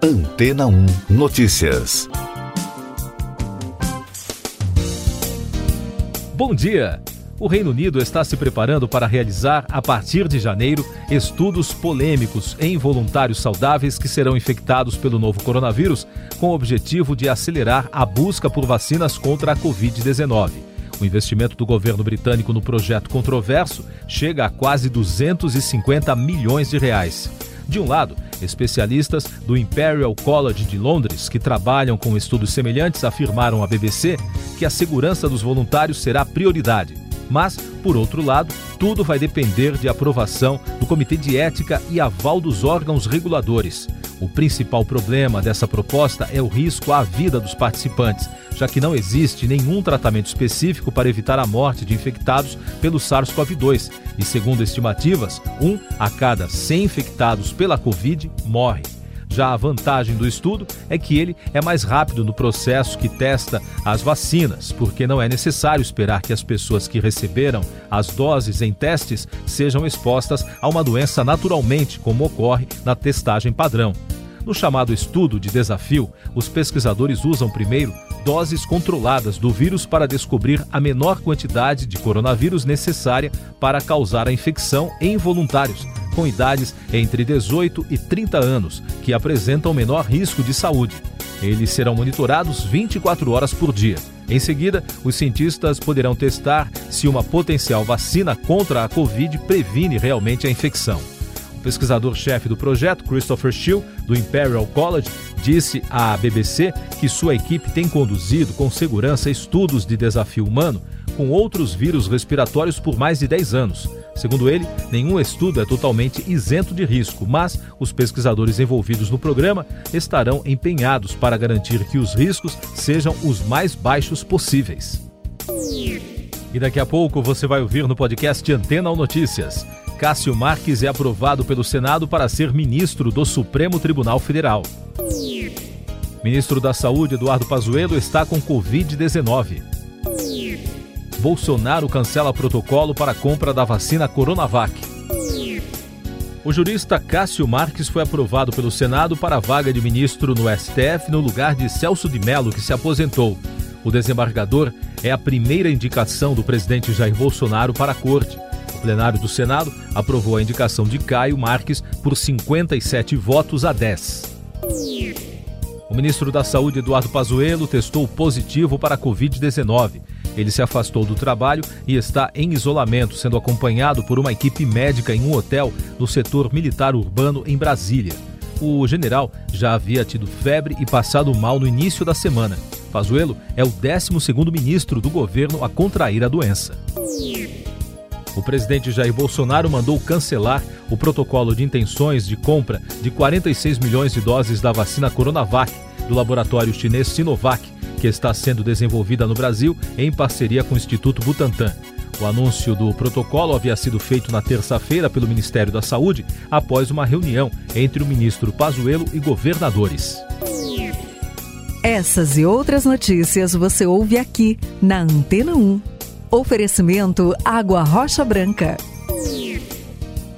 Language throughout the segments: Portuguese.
Antena 1 Notícias. Bom dia! O Reino Unido está se preparando para realizar, a partir de janeiro, estudos polêmicos em voluntários saudáveis que serão infectados pelo novo coronavírus, com o objetivo de acelerar a busca por vacinas contra a Covid-19. O investimento do governo britânico no projeto controverso chega a quase 250 milhões de reais. De um lado, especialistas do Imperial College de Londres, que trabalham com estudos semelhantes, afirmaram à BBC que a segurança dos voluntários será prioridade. Mas, por outro lado, tudo vai depender de aprovação do Comitê de Ética e aval dos órgãos reguladores. O principal problema dessa proposta é o risco à vida dos participantes, já que não existe nenhum tratamento específico para evitar a morte de infectados pelo SARS-CoV-2 e, segundo estimativas, um a cada 100 infectados pela Covid morre. Já a vantagem do estudo é que ele é mais rápido no processo que testa as vacinas, porque não é necessário esperar que as pessoas que receberam as doses em testes sejam expostas a uma doença naturalmente, como ocorre na testagem padrão. No chamado estudo de desafio, os pesquisadores usam primeiro doses controladas do vírus para descobrir a menor quantidade de coronavírus necessária para causar a infecção em voluntários, com idades entre 18 e 30 anos, que apresentam menor risco de saúde. Eles serão monitorados 24 horas por dia. Em seguida, os cientistas poderão testar se uma potencial vacina contra a Covid previne realmente a infecção. Pesquisador-chefe do projeto, Christopher Shill, do Imperial College, disse à BBC que sua equipe tem conduzido com segurança estudos de desafio humano com outros vírus respiratórios por mais de 10 anos. Segundo ele, nenhum estudo é totalmente isento de risco, mas os pesquisadores envolvidos no programa estarão empenhados para garantir que os riscos sejam os mais baixos possíveis. E daqui a pouco você vai ouvir no podcast Antena ou Notícias. Cássio Marques é aprovado pelo Senado para ser ministro do Supremo Tribunal Federal. Ministro da Saúde Eduardo Pazuello está com Covid-19. Bolsonaro cancela protocolo para compra da vacina Coronavac. O jurista Cássio Marques foi aprovado pelo Senado para a vaga de ministro no STF no lugar de Celso de Mello, que se aposentou. O desembargador é a primeira indicação do presidente Jair Bolsonaro para a corte. Plenário do Senado aprovou a indicação de Caio Marques por 57 votos a 10. O ministro da Saúde, Eduardo Pazuello, testou positivo para a Covid-19. Ele se afastou do trabalho e está em isolamento, sendo acompanhado por uma equipe médica em um hotel no setor militar urbano em Brasília. O general já havia tido febre e passado mal no início da semana. Pazuello é o 12º ministro do governo a contrair a doença. O presidente Jair Bolsonaro mandou cancelar o protocolo de intenções de compra de 46 milhões de doses da vacina Coronavac do laboratório chinês Sinovac, que está sendo desenvolvida no Brasil em parceria com o Instituto Butantan. O anúncio do protocolo havia sido feito na terça-feira pelo Ministério da Saúde após uma reunião entre o ministro Pazuello e governadores. Essas e outras notícias você ouve aqui na Antena 1. Oferecimento Água Rocha Branca.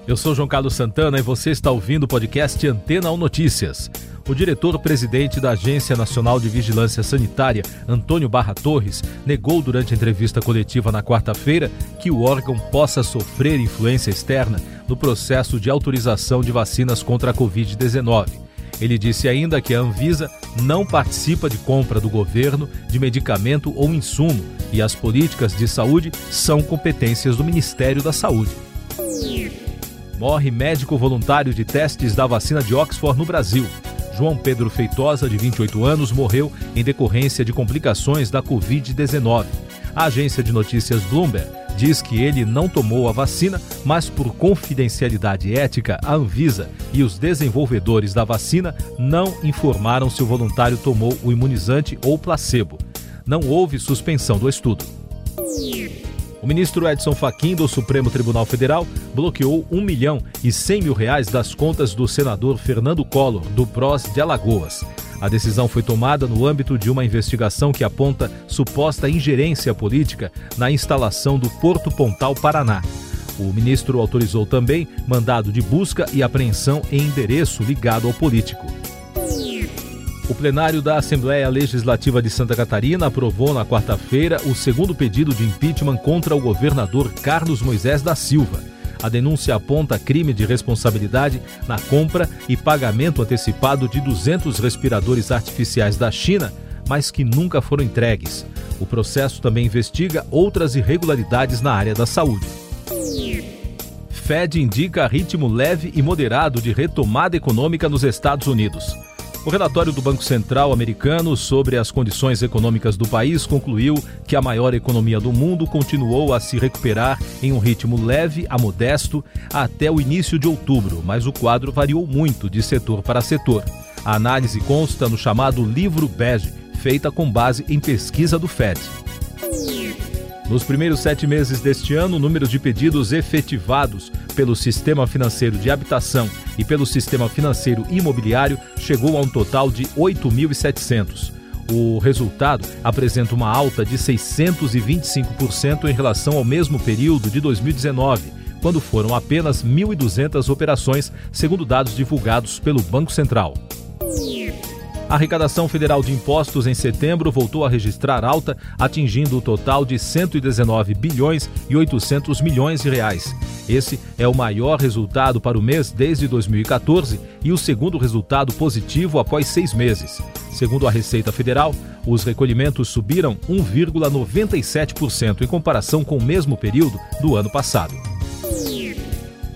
Eu sou João Carlos Santana e você está ouvindo o podcast Antena 1 Notícias. O diretor-presidente da Agência Nacional de Vigilância Sanitária, Antônio Barra Torres, negou durante a entrevista coletiva na quarta-feira que o órgão possa sofrer influência externa no processo de autorização de vacinas contra a Covid-19. Ele disse ainda que a Anvisa não participa de compra do governo de medicamento ou insumo e as políticas de saúde são competências do Ministério da Saúde. Morre médico voluntário de testes da vacina de Oxford no Brasil. João Pedro Feitosa, de 28 anos, morreu em decorrência de complicações da Covid-19. A agência de notícias Bloomberg diz que ele não tomou a vacina, mas por confidencialidade ética, a Anvisa e os desenvolvedores da vacina não informaram se o voluntário tomou o imunizante ou placebo. Não houve suspensão do estudo. O ministro Edson Fachin do Supremo Tribunal Federal bloqueou 1 milhão e 100 mil reais das contas do senador Fernando Collor, do PROS de Alagoas. A decisão foi tomada no âmbito de uma investigação que aponta suposta ingerência política na instalação do Porto Pontal Paraná. O ministro autorizou também mandado de busca e apreensão em endereço ligado ao político. O plenário da Assembleia Legislativa de Santa Catarina aprovou na quarta-feira o segundo pedido de impeachment contra o governador Carlos Moisés da Silva. A denúncia aponta crime de responsabilidade na compra e pagamento antecipado de 200 respiradores artificiais da China, mas que nunca foram entregues. O processo também investiga outras irregularidades na área da saúde. Fed indica ritmo leve e moderado de retomada econômica nos Estados Unidos. O relatório do Banco Central americano sobre as condições econômicas do país concluiu que a maior economia do mundo continuou a se recuperar em um ritmo leve a modesto até o início de outubro, mas o quadro variou muito de setor para setor. A análise consta no chamado livro bege, feita com base em pesquisa do Fed. Nos primeiros sete meses deste ano, o número de pedidos efetivados pelo Sistema Financeiro de Habitação e pelo Sistema Financeiro Imobiliário chegou a um total de 8.700. O resultado apresenta uma alta de 625% em relação ao mesmo período de 2019, quando foram apenas 1.200 operações, segundo dados divulgados pelo Banco Central. A arrecadação federal de impostos em setembro voltou a registrar alta, atingindo o total de 119 bilhões e 800 milhões de reais. Esse é o maior resultado para o mês desde 2014 e o segundo resultado positivo após seis meses. Segundo a Receita Federal, os recolhimentos subiram 1,97% em comparação com o mesmo período do ano passado.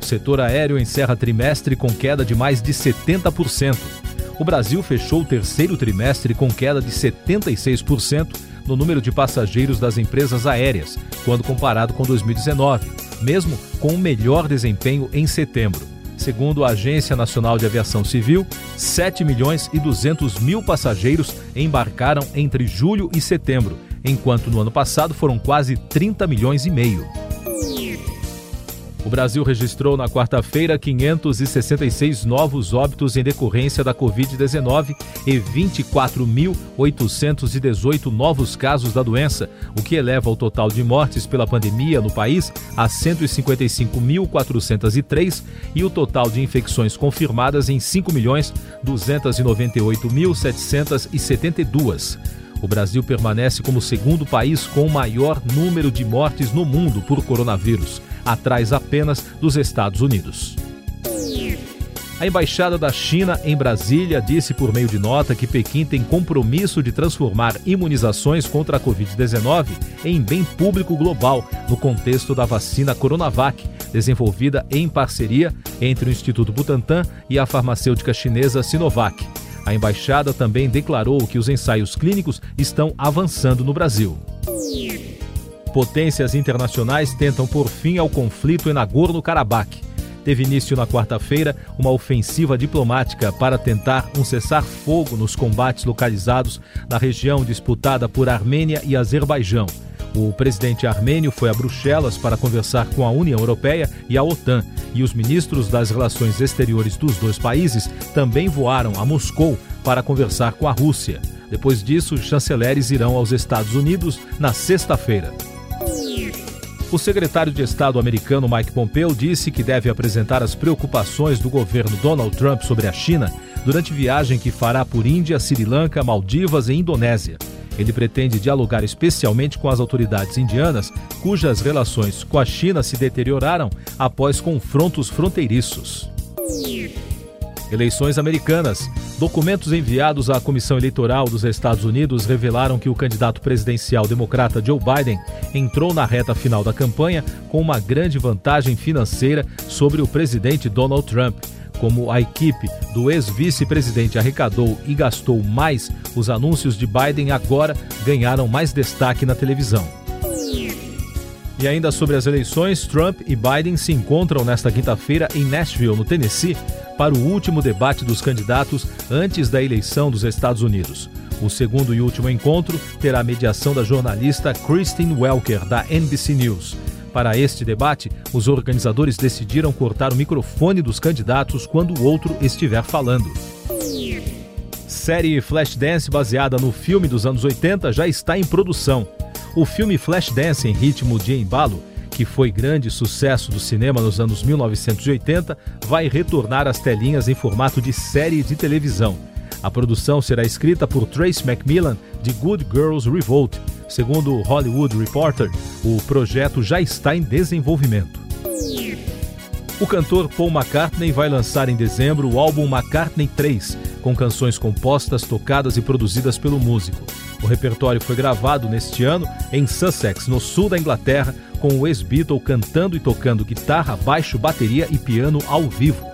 O setor aéreo encerra trimestre com queda de mais de 70% o Brasil fechou o terceiro trimestre com queda de 76% no número de passageiros das empresas aéreas, quando comparado com 2019, mesmo com o melhor desempenho em setembro. Segundo a Agência Nacional de Aviação Civil, 7 milhões e 200 mil passageiros embarcaram entre julho e setembro, enquanto no ano passado foram quase 30 milhões e meio. O Brasil registrou na quarta-feira 566 novos óbitos em decorrência da Covid-19 e 24.818 novos casos da doença, o que eleva o total de mortes pela pandemia no país a 155.403 e o total de infecções confirmadas em 5.298.772. O Brasil permanece como o segundo país com o maior número de mortes no mundo por coronavírus atrás apenas dos Estados Unidos. A embaixada da China em Brasília disse por meio de nota que Pequim tem compromisso de transformar imunizações contra a Covid-19 em bem público global no contexto da vacina Coronavac, desenvolvida em parceria entre o Instituto Butantan e a farmacêutica chinesa Sinovac. A embaixada também declarou que os ensaios clínicos estão avançando no Brasil. Potências internacionais tentam pôr fim ao conflito em Nagorno-Karabakh. Teve início na quarta-feira uma ofensiva diplomática para tentar um cessar-fogo nos combates localizados na região disputada por Armênia e Azerbaijão. O presidente armênio foi a Bruxelas para conversar com a União Europeia e a OTAN, e os ministros das relações exteriores dos dois países também voaram a Moscou para conversar com a Rússia. Depois disso, os chanceleres irão aos Estados Unidos na sexta-feira. O secretário de Estado americano Mike Pompeo disse que deve apresentar as preocupações do governo Donald Trump sobre a China durante viagem que fará por Índia, Sri Lanka, Maldivas e Indonésia. Ele pretende dialogar especialmente com as autoridades indianas, cujas relações com a China se deterioraram após confrontos fronteiriços. Eleições americanas. Documentos enviados à Comissão Eleitoral dos Estados Unidos revelaram que o candidato presidencial democrata Joe Biden entrou na reta final da campanha com uma grande vantagem financeira sobre o presidente Donald Trump. Como a equipe do ex-vice-presidente arrecadou e gastou mais, os anúncios de Biden agora ganharam mais destaque na televisão. E ainda sobre as eleições, Trump e Biden se encontram nesta quinta-feira em Nashville, no Tennessee, para o último debate dos candidatos antes da eleição dos Estados Unidos. O segundo e último encontro terá a mediação da jornalista Christine Welker, da NBC News. Para este debate, os organizadores decidiram cortar o microfone dos candidatos quando o outro estiver falando. Série Flashdance, baseada no filme dos anos 80, já está em produção. O filme Flashdance em ritmo de embalo que foi grande sucesso do cinema nos anos 1980, vai retornar às telinhas em formato de série de televisão. A produção será escrita por Trace Macmillan, de Good Girls Revolt. Segundo o Hollywood Reporter, o projeto já está em desenvolvimento. O cantor Paul McCartney vai lançar em dezembro o álbum McCartney 3, com canções compostas, tocadas e produzidas pelo músico. O repertório foi gravado neste ano em Sussex, no sul da Inglaterra, com o ex-Beatle cantando e tocando guitarra, baixo, bateria e piano ao vivo.